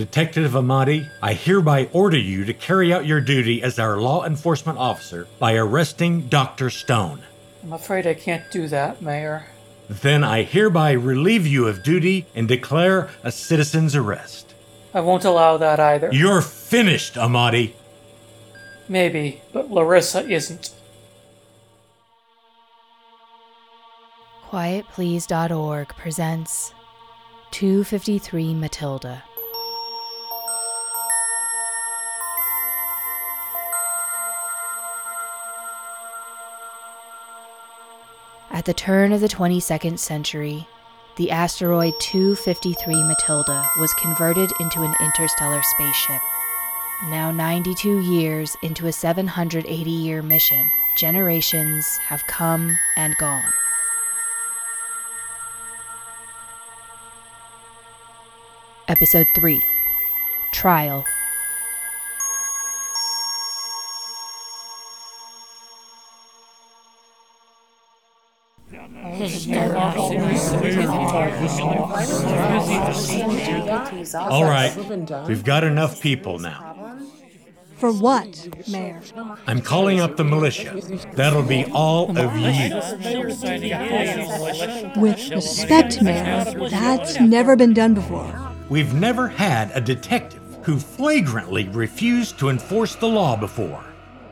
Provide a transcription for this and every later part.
Detective Amati, I hereby order you to carry out your duty as our law enforcement officer by arresting Dr. Stone. I'm afraid I can't do that, Mayor. Then I hereby relieve you of duty and declare a citizen's arrest. I won't allow that either. You're finished, Amati. Maybe, but Larissa isn't. QuietPlease.org presents 253 Matilda. At the turn of the 22nd century, the asteroid 253 Matilda was converted into an interstellar spaceship. Now 92 years into a 780 year mission, generations have come and gone. Episode 3 Trial All right, we've got enough people now. For what, Mayor? I'm calling up the militia. That'll be all of you. With respect, Mayor, that's never been done before. We've never had a detective who flagrantly refused to enforce the law before.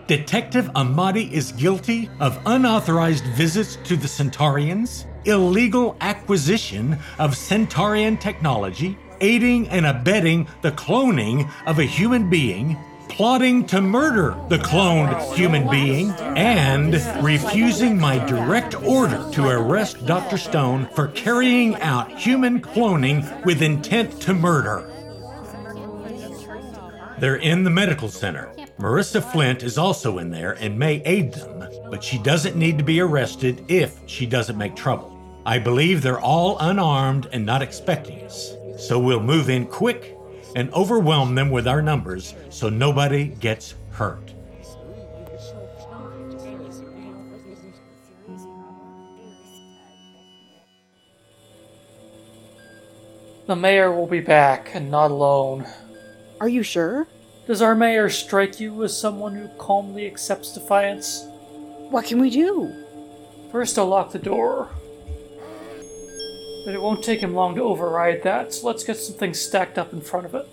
Detective Amati is guilty of unauthorized visits to the Centaurians, illegal acquisition of Centaurian technology, aiding and abetting the cloning of a human being, plotting to murder the cloned human being, and refusing my direct order to arrest Dr. Stone for carrying out human cloning with intent to murder. They're in the medical center. Marissa Flint is also in there and may aid them, but she doesn't need to be arrested if she doesn't make trouble. I believe they're all unarmed and not expecting us, so we'll move in quick and overwhelm them with our numbers so nobody gets hurt. The mayor will be back and not alone. Are you sure? Does our mayor strike you as someone who calmly accepts defiance? What can we do? First, I'll lock the door. But it won't take him long to override that, so let's get some things stacked up in front of it.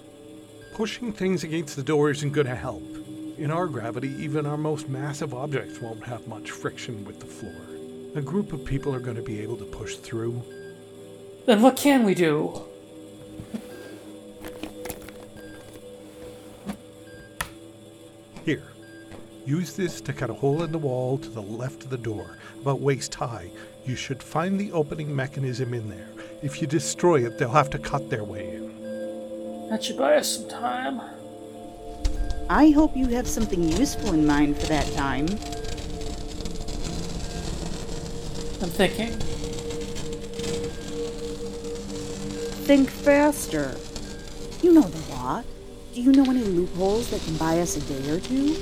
Pushing things against the door isn't going to help. In our gravity, even our most massive objects won't have much friction with the floor. A group of people are going to be able to push through. Then what can we do? Here, use this to cut a hole in the wall to the left of the door, about waist high. You should find the opening mechanism in there. If you destroy it, they'll have to cut their way in. That should buy us some time. I hope you have something useful in mind for that time. I'm thinking. Think faster. You know the law. Do you know any loopholes that can buy us a day or two?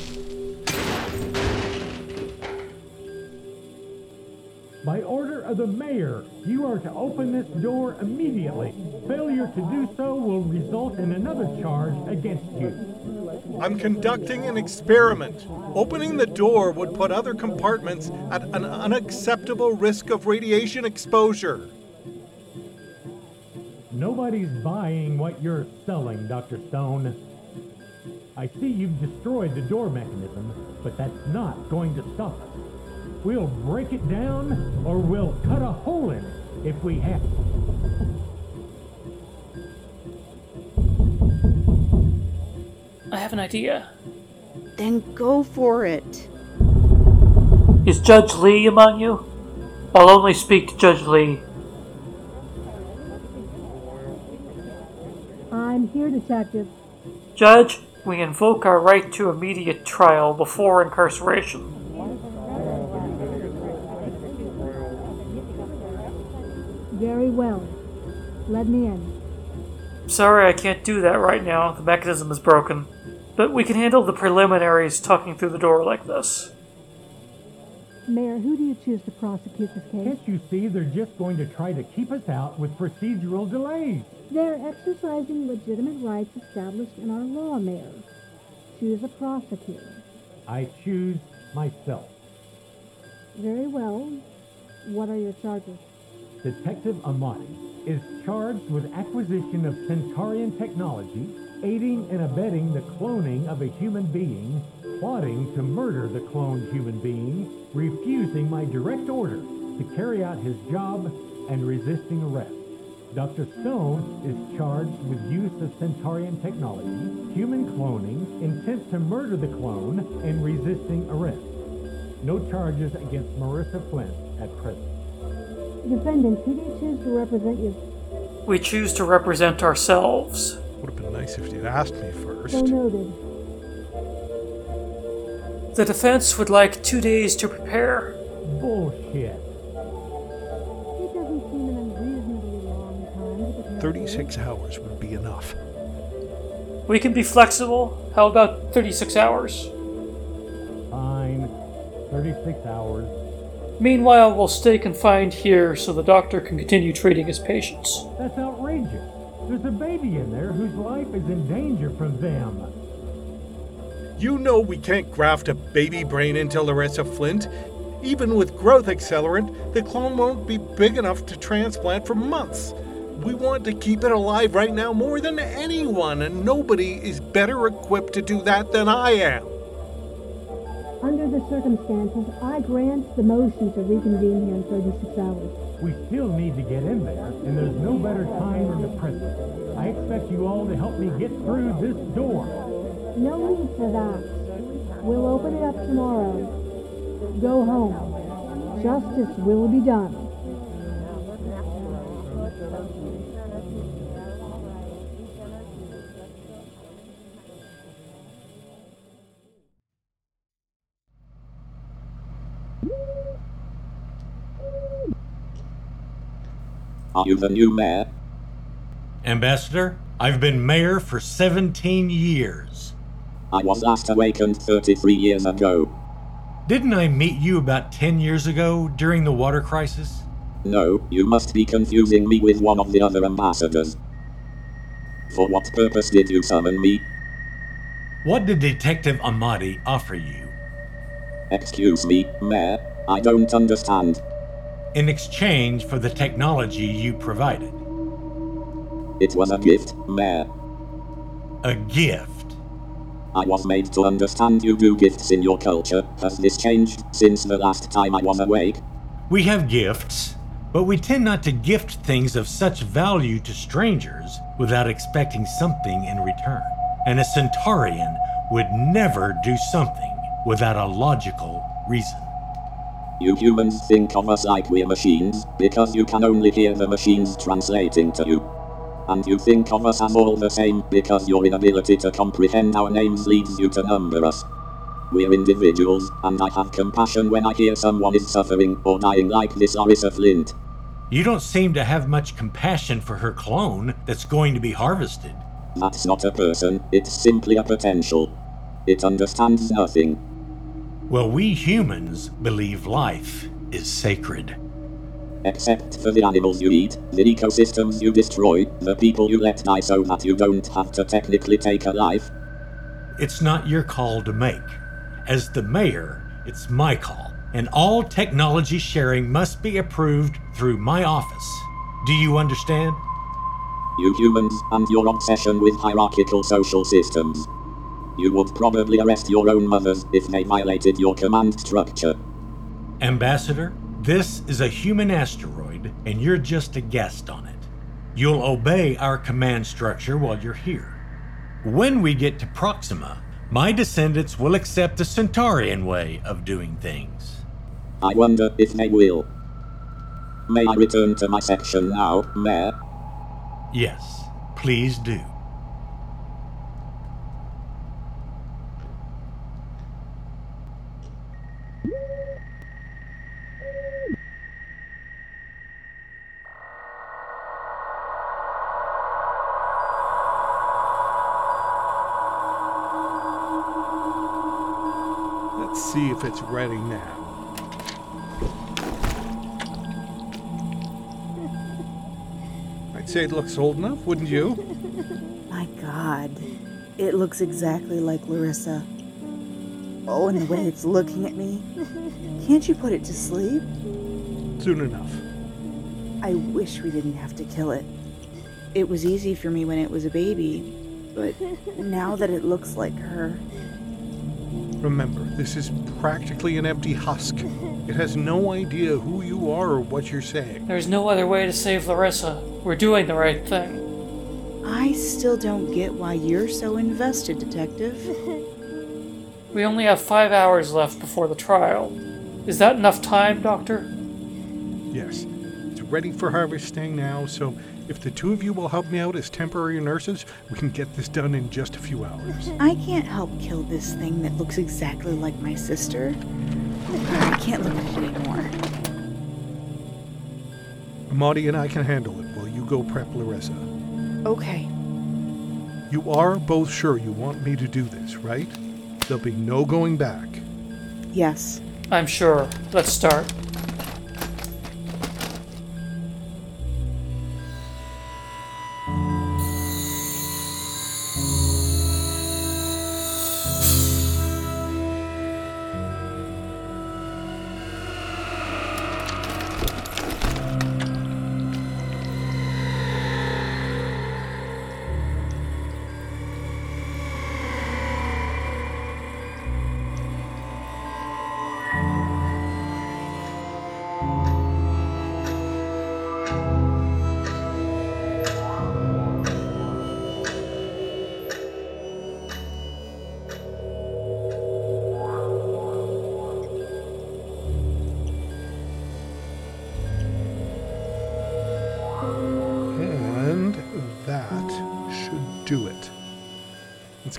By order of the mayor, you are to open this door immediately. Failure to do so will result in another charge against you. I'm conducting an experiment. Opening the door would put other compartments at an unacceptable risk of radiation exposure. Nobody's buying what you're selling, Dr. Stone. I see you've destroyed the door mechanism, but that's not going to stop us. We'll break it down, or we'll cut a hole in it if we have to. I have an idea. Then go for it. Is Judge Lee among you? I'll only speak to Judge Lee. I'm here, Detective. Judge, we invoke our right to immediate trial before incarceration. Very well. Let me in. Sorry, I can't do that right now. The mechanism is broken. But we can handle the preliminaries talking through the door like this. Mayor, who do you choose to prosecute this case? Can't you see they're just going to try to keep us out with procedural delays? They're exercising legitimate rights established in our law, Mayor. Choose a prosecutor. I choose myself. Very well. What are your charges? Detective Amati is charged with acquisition of Centaurian technology, aiding and abetting the cloning of a human being, plotting to murder the cloned human being, refusing my direct order to carry out his job, and resisting arrest. Dr. Stone is charged with use of Centaurian technology, human cloning, intent to murder the clone, and resisting arrest. No charges against Marissa Flint at present. Defendants, who do you choose to represent you? We choose to represent ourselves. Would have been nice if you'd asked me first. So noted. The defense would like two days to prepare. Bullshit. 36 hours would be enough. We can be flexible. How about 36 hours? Fine. 36 hours. Meanwhile, we'll stay confined here so the doctor can continue treating his patients. That's outrageous. There's a baby in there whose life is in danger from them. You know we can't graft a baby brain into Larissa Flint. Even with growth accelerant, the clone won't be big enough to transplant for months. We want to keep it alive right now more than anyone, and nobody is better equipped to do that than I am. Under the circumstances, I grant the motion to reconvene here in 36 hours. We still need to get in there, and there's no better time than the present. I expect you all to help me get through this door. No need for that. We'll open it up tomorrow. Go home. Justice will be done. Are you the new mayor? Ambassador, I've been mayor for 17 years. I was last awakened 33 years ago. Didn't I meet you about 10 years ago during the water crisis? No, you must be confusing me with one of the other ambassadors. For what purpose did you summon me? What did Detective Amati offer you? Excuse me, Mayor, I don't understand. In exchange for the technology you provided. It was a gift, Mayor. A gift. I was made to understand you do gifts in your culture. Has this changed since the last time I was awake? We have gifts, but we tend not to gift things of such value to strangers without expecting something in return. And a Centaurian would never do something without a logical reason. You humans think of us like we're machines, because you can only hear the machines translating to you. And you think of us as all the same, because your inability to comprehend our names leads you to number us. We're individuals, and I have compassion when I hear someone is suffering or dying like this Larissa Flint. You don't seem to have much compassion for her clone that's going to be harvested. That's not a person, it's simply a potential. It understands nothing. Well, we humans believe life is sacred. Except for the animals you eat, the ecosystems you destroy, the people you let die so that you don't have to technically take a life. It's not your call to make. As the mayor, it's my call, and all technology sharing must be approved through my office. Do you understand? You humans, and your obsession with hierarchical social systems. You would probably arrest your own mothers if they violated your command structure. Ambassador, this is a human asteroid, and you're just a guest on it. You'll obey our command structure while you're here. When we get to Proxima, my descendants will accept the Centaurian way of doing things. I wonder if they will. May I return to my section now, Mayor? Yes, please do. Let's see if it's ready now. I'd say it looks old enough, wouldn't you? My God, it looks exactly like Larissa. Oh, and the way it's looking at me. Can't you put it to sleep? Soon enough. I wish we didn't have to kill it. It was easy for me when it was a baby, but now that it looks like her, Remember, this is practically an empty husk. It has no idea who you are or what you're saying. There's no other way to save Larissa. We're doing the right thing. I still don't get why you're so invested, Detective. We only have five hours left before the trial. Is that enough time, Doctor? Yes, it's ready for harvesting now, so if the two of you will help me out as temporary nurses, we can get this done in just a few hours. I can't help kill this thing that looks exactly like my sister. I can't look at it anymore. Amadi and I can handle it while you go prep Larissa. Okay, You are both sure you want me to do this, right? There'll be no going back. yes. I'm sure. Let's start.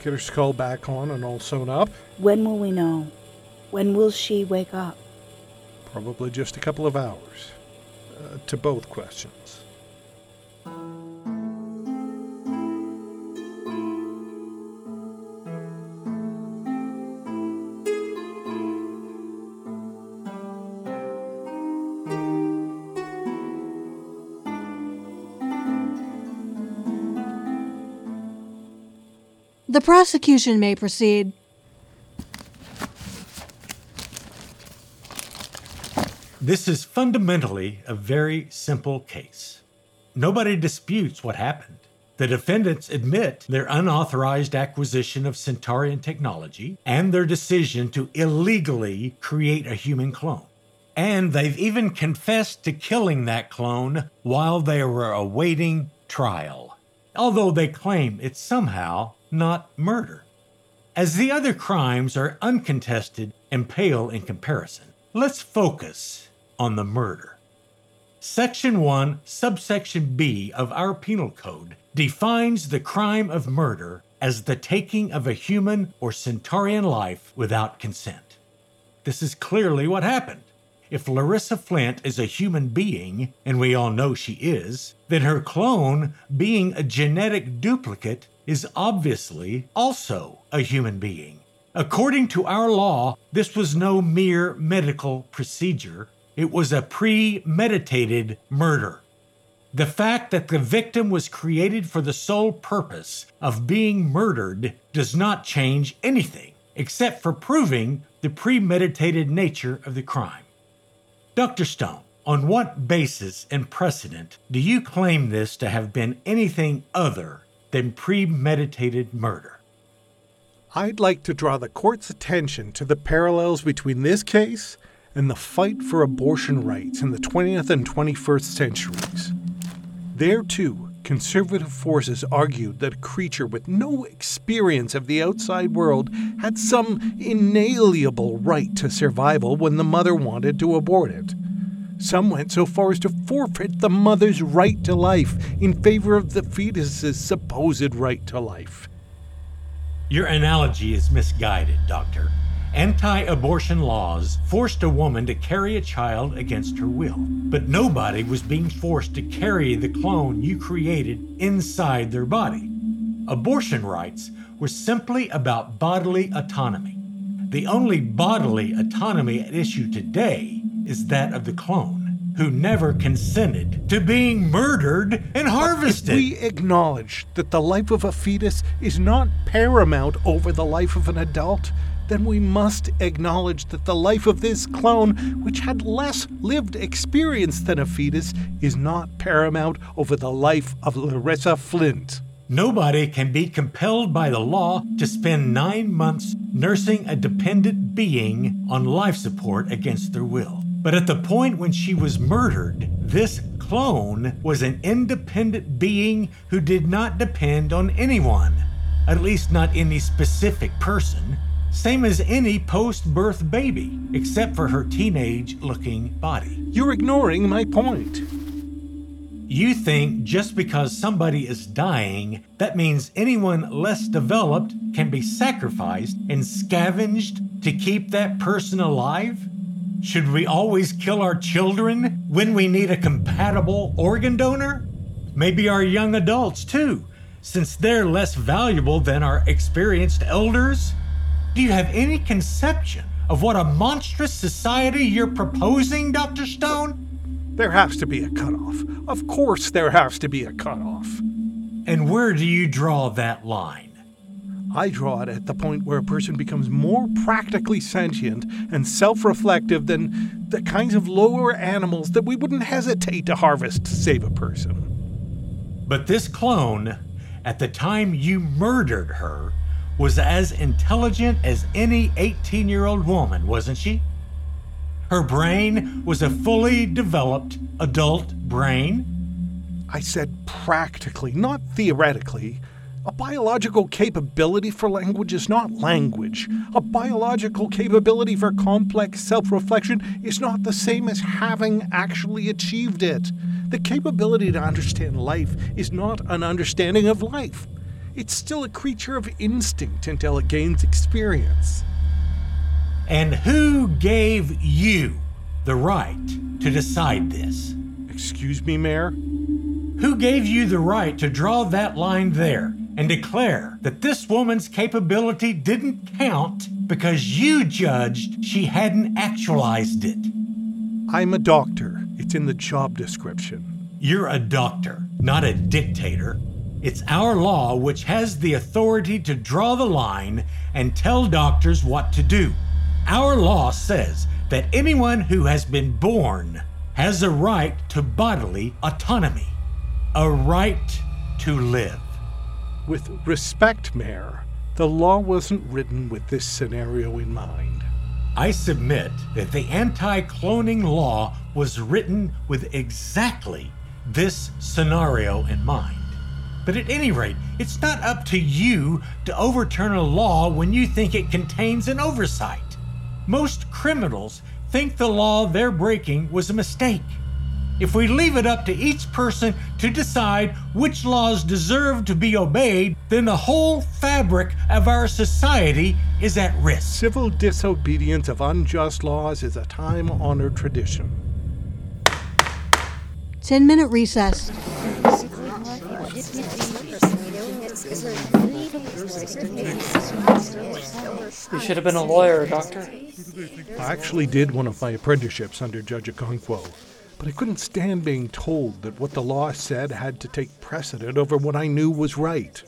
Get her skull back on and all sewn up. When will we know? When will she wake up? Probably just a couple of hours. Uh, to both questions. The prosecution may proceed. This is fundamentally a very simple case. Nobody disputes what happened. The defendants admit their unauthorized acquisition of Centaurian technology and their decision to illegally create a human clone. And they've even confessed to killing that clone while they were awaiting trial, although they claim it's somehow not murder. As the other crimes are uncontested and pale in comparison, let's focus on the murder. Section 1, subsection B of our penal code defines the crime of murder as the taking of a human or centaurian life without consent. This is clearly what happened. If Larissa Flint is a human being, and we all know she is, then her clone, being a genetic duplicate, is obviously also a human being. According to our law, this was no mere medical procedure, it was a premeditated murder. The fact that the victim was created for the sole purpose of being murdered does not change anything except for proving the premeditated nature of the crime. Dr. Stone, on what basis and precedent do you claim this to have been anything other than premeditated murder? I'd like to draw the court's attention to the parallels between this case and the fight for abortion rights in the 20th and 21st centuries. There, too, conservative forces argued that a creature with no experience of the outside world had some inalienable right to survival when the mother wanted to abort it. Some went so far as to forfeit the mother's right to life in favor of the fetus's supposed right to life. Your analogy is misguided, Doctor. Anti abortion laws forced a woman to carry a child against her will, but nobody was being forced to carry the clone you created inside their body. Abortion rights were simply about bodily autonomy. The only bodily autonomy at issue today is that of the clone. who never consented to being murdered and harvested. If We acknowledge that the life of a fetus is not paramount over the life of an adult. Then we must acknowledge that the life of this clone, which had less lived experience than a fetus, is not paramount over the life of Larissa Flint. Nobody can be compelled by the law to spend nine months nursing a dependent being on life support against their will. But at the point when she was murdered, this clone was an independent being who did not depend on anyone, at least not any specific person, same as any post birth baby, except for her teenage looking body. You're ignoring my point. You think just because somebody is dying, that means anyone less developed can be sacrificed and scavenged to keep that person alive? Should we always kill our children when we need a compatible organ donor? Maybe our young adults too, since they're less valuable than our experienced elders? Do you have any conception of what a monstrous society you're proposing, Dr. Stone? There has to be a cutoff. Of course, there has to be a cutoff. And where do you draw that line? I draw it at the point where a person becomes more practically sentient and self reflective than the kinds of lower animals that we wouldn't hesitate to harvest to save a person. But this clone, at the time you murdered her, was as intelligent as any 18 year old woman, wasn't she? Her brain was a fully developed adult brain. I said practically, not theoretically. A biological capability for language is not language. A biological capability for complex self reflection is not the same as having actually achieved it. The capability to understand life is not an understanding of life. It's still a creature of instinct until it gains experience. And who gave you the right to decide this? Excuse me, Mayor? Who gave you the right to draw that line there and declare that this woman's capability didn't count because you judged she hadn't actualized it? I'm a doctor. It's in the job description. You're a doctor, not a dictator. It's our law which has the authority to draw the line and tell doctors what to do. Our law says that anyone who has been born has a right to bodily autonomy, a right to live. With respect, Mayor, the law wasn't written with this scenario in mind. I submit that the anti cloning law was written with exactly this scenario in mind. But at any rate, it's not up to you to overturn a law when you think it contains an oversight. Most criminals think the law they're breaking was a mistake. If we leave it up to each person to decide which laws deserve to be obeyed, then the whole fabric of our society is at risk. Civil disobedience of unjust laws is a time honored tradition. 10 minute recess. You should have been a lawyer, Doctor. I actually did one of my apprenticeships under Judge Okonkwo, but I couldn't stand being told that what the law said had to take precedent over what I knew was right.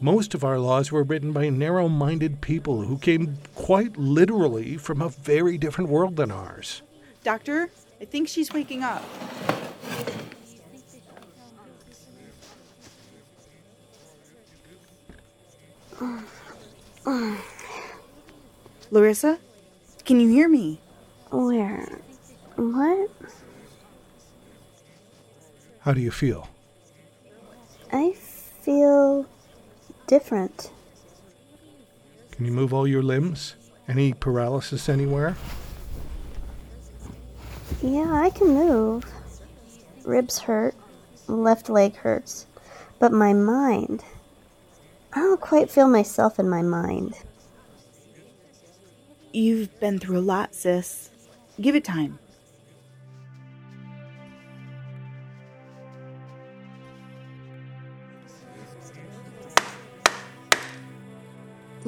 Most of our laws were written by narrow minded people who came quite literally from a very different world than ours. Doctor, I think she's waking up. Larissa, can you hear me? Where? What? How do you feel? I feel different. Can you move all your limbs? Any paralysis anywhere? Yeah, I can move. Ribs hurt, left leg hurts, but my mind. I don't quite feel myself in my mind. You've been through a lot, sis. Give it time.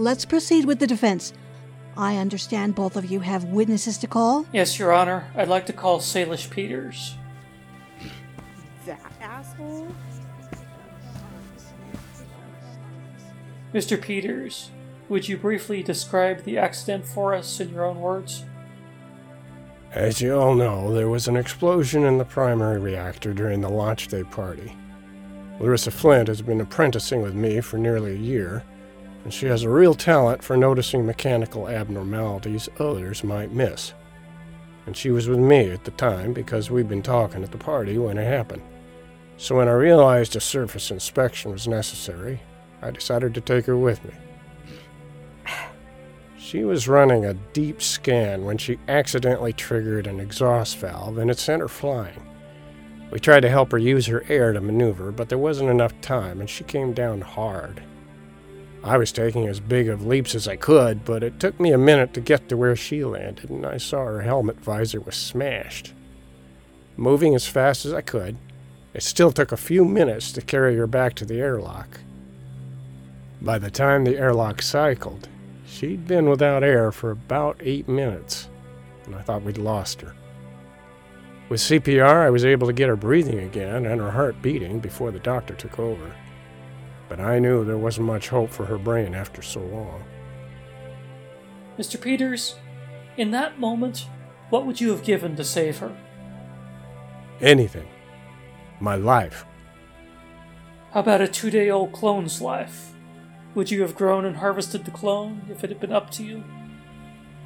Let's proceed with the defense. I understand both of you have witnesses to call. Yes, Your Honor. I'd like to call Salish Peters. That asshole. Mr. Peters, would you briefly describe the accident for us in your own words? As you all know, there was an explosion in the primary reactor during the launch day party. Larissa Flint has been apprenticing with me for nearly a year, and she has a real talent for noticing mechanical abnormalities others might miss. And she was with me at the time because we'd been talking at the party when it happened. So when I realized a surface inspection was necessary, I decided to take her with me. She was running a deep scan when she accidentally triggered an exhaust valve and it sent her flying. We tried to help her use her air to maneuver, but there wasn't enough time and she came down hard. I was taking as big of leaps as I could, but it took me a minute to get to where she landed, and I saw her helmet visor was smashed. Moving as fast as I could, it still took a few minutes to carry her back to the airlock. By the time the airlock cycled, she'd been without air for about eight minutes, and I thought we'd lost her. With CPR, I was able to get her breathing again and her heart beating before the doctor took over but I knew there wasn't much hope for her brain after so long. Mr. Peters, in that moment, what would you have given to save her? Anything. My life. How about a two day old clone's life? Would you have grown and harvested the clone if it had been up to you?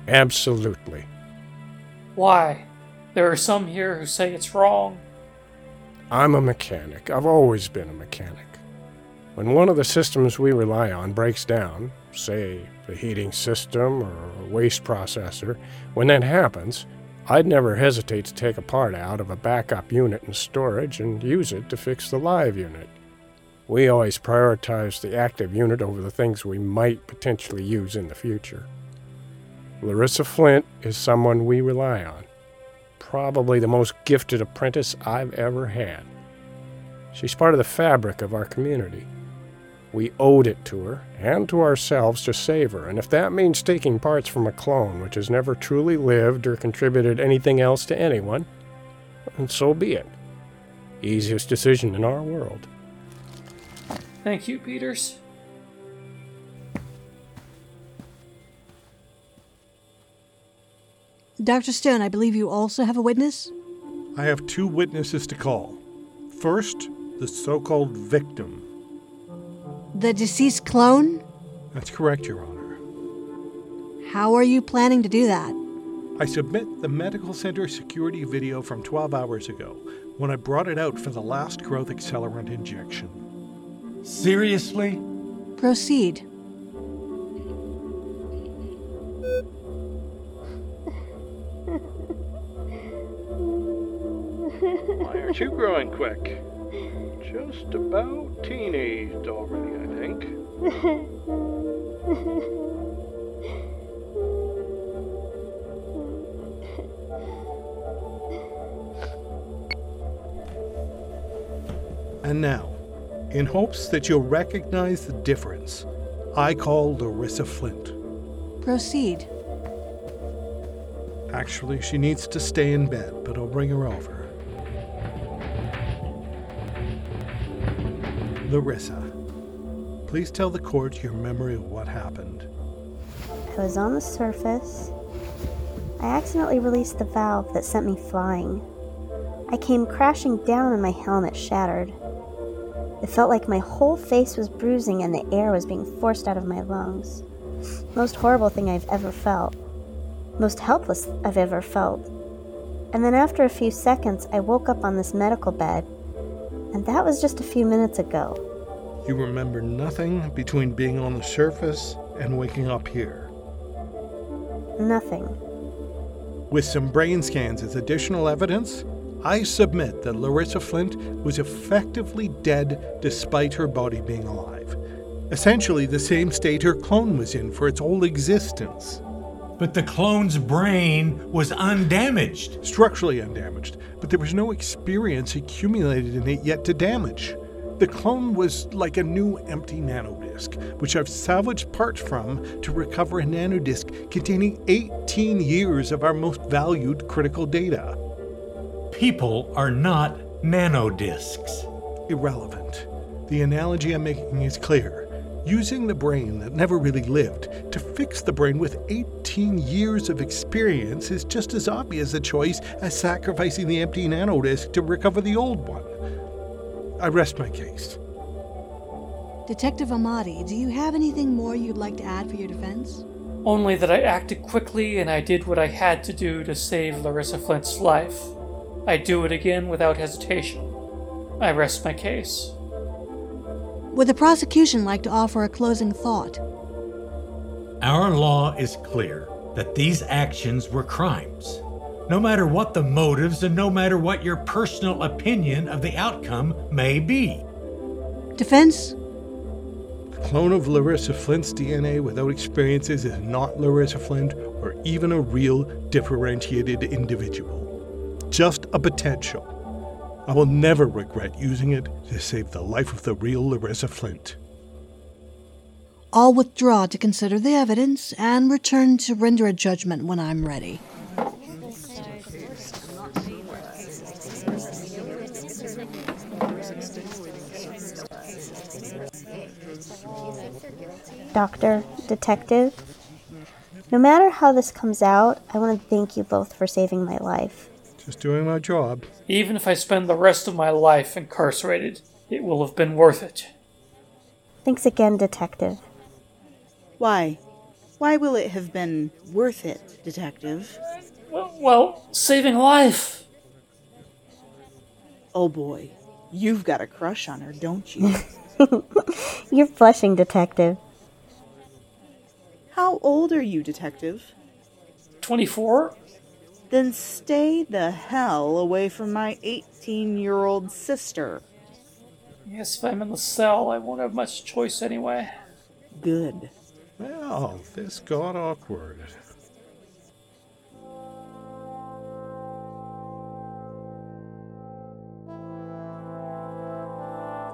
Absolutely. Why? There are some here who say it's wrong. I'm a mechanic. I've always been a mechanic. When one of the systems we rely on breaks down, say the heating system or a waste processor, when that happens, I'd never hesitate to take a part out of a backup unit in storage and use it to fix the live unit. We always prioritize the active unit over the things we might potentially use in the future. Larissa Flint is someone we rely on. Probably the most gifted apprentice I've ever had. She's part of the fabric of our community. We owed it to her and to ourselves to save her, and if that means taking parts from a clone which has never truly lived or contributed anything else to anyone, then so be it. Easiest decision in our world. Thank you, Peters. Dr. Stone, I believe you also have a witness? I have two witnesses to call. First, the so called victim. The deceased clone? That's correct, Your Honor. How are you planning to do that? I submit the medical center security video from 12 hours ago when I brought it out for the last growth accelerant injection. Seriously? Proceed. Why aren't you growing quick? Just about teenaged already, I think. And now, in hopes that you'll recognize the difference, I call Larissa Flint. Proceed. Actually, she needs to stay in bed, but I'll bring her over. Larissa, please tell the court your memory of what happened. I was on the surface. I accidentally released the valve that sent me flying. I came crashing down and my helmet shattered. It felt like my whole face was bruising and the air was being forced out of my lungs. Most horrible thing I've ever felt. Most helpless I've ever felt. And then after a few seconds, I woke up on this medical bed. And that was just a few minutes ago. You remember nothing between being on the surface and waking up here. Nothing. With some brain scans as additional evidence, I submit that Larissa Flint was effectively dead despite her body being alive. Essentially, the same state her clone was in for its whole existence. But the clone's brain was undamaged. Structurally undamaged, but there was no experience accumulated in it yet to damage. The clone was like a new empty nanodisk, which I've salvaged parts from to recover a nanodisk containing 18 years of our most valued critical data. People are not nanodiscs. irrelevant. The analogy I'm making is clear. Using the brain that never really lived to fix the brain with 18 years of experience is just as obvious a choice as sacrificing the empty nanodisk to recover the old one. I rest my case. Detective Amati, do you have anything more you'd like to add for your defense? Only that I acted quickly and I did what I had to do to save Larissa Flint's life. I do it again without hesitation. I rest my case. Would the prosecution like to offer a closing thought? Our law is clear that these actions were crimes. No matter what the motives and no matter what your personal opinion of the outcome may be. Defense? A clone of Larissa Flint's DNA without experiences is not Larissa Flint or even a real differentiated individual. Just a potential. I will never regret using it to save the life of the real Larissa Flint. I'll withdraw to consider the evidence and return to render a judgment when I'm ready. Doctor, detective, no matter how this comes out, I want to thank you both for saving my life. Just doing my job. Even if I spend the rest of my life incarcerated, it will have been worth it. Thanks again, detective. Why? Why will it have been worth it, detective? Well, saving life. Oh boy, you've got a crush on her, don't you? You're blushing, detective. How old are you, detective? 24? Then stay the hell away from my 18 year old sister. Yes, if I'm in the cell, I won't have much choice anyway. Good. Well, this got awkward.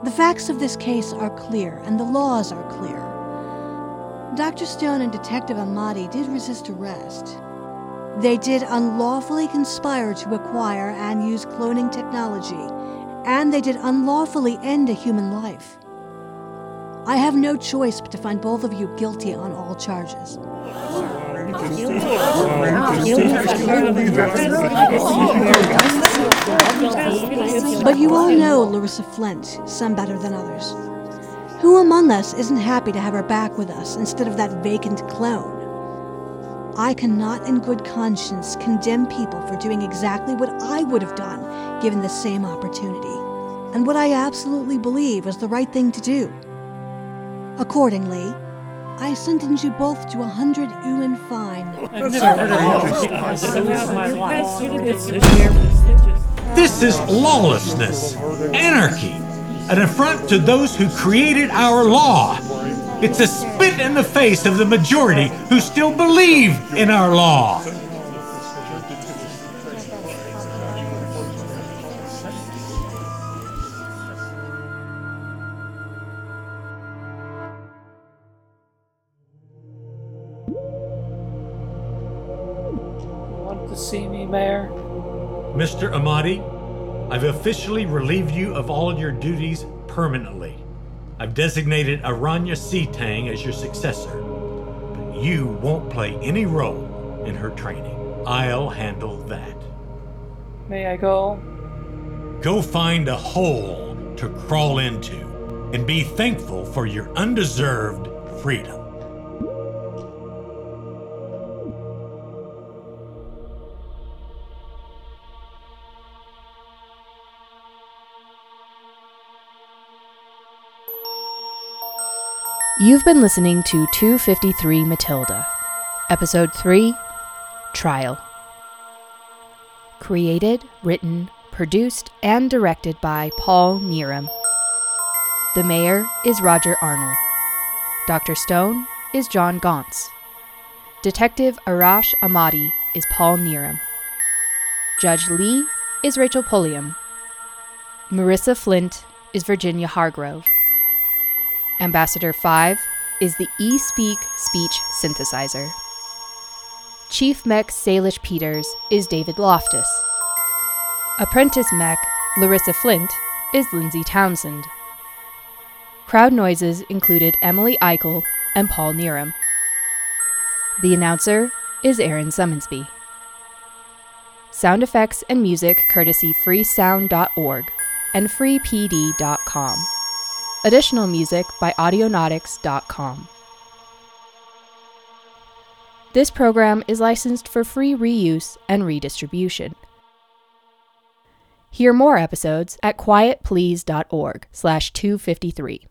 The facts of this case are clear, and the laws are clear. Dr. Stone and Detective Amati did resist arrest. They did unlawfully conspire to acquire and use cloning technology, and they did unlawfully end a human life. I have no choice but to find both of you guilty on all charges. But you all know Larissa Flint, some better than others. Who among us isn't happy to have her back with us instead of that vacant clone? I cannot, in good conscience, condemn people for doing exactly what I would have done given the same opportunity, and what I absolutely believe is the right thing to do. Accordingly, I sentence you both to a hundred Uin fine. This is lawlessness, anarchy, an affront to those who created our law. It's a spit in the face of the majority who still believe in our law. Mr. Amati, I've officially relieved you of all your duties permanently. I've designated Aranya Tang as your successor, but you won't play any role in her training. I'll handle that. May I go? Go find a hole to crawl into and be thankful for your undeserved freedom. You've been listening to 253 Matilda, Episode 3 Trial. Created, written, produced, and directed by Paul Neeram. The mayor is Roger Arnold. Dr. Stone is John Gauntz. Detective Arash Amadi is Paul Neeram. Judge Lee is Rachel Pulliam. Marissa Flint is Virginia Hargrove. Ambassador 5 is the eSpeak speech synthesizer. Chief Mech Salish Peters is David Loftus. Apprentice Mech Larissa Flint is Lindsay Townsend. Crowd noises included Emily Eichel and Paul Neeram. The announcer is Aaron Summonsby. Sound effects and music courtesy freesound.org and freepd.com. Additional music by audionautix.com. This program is licensed for free reuse and redistribution. Hear more episodes at quietplease.org slash 253.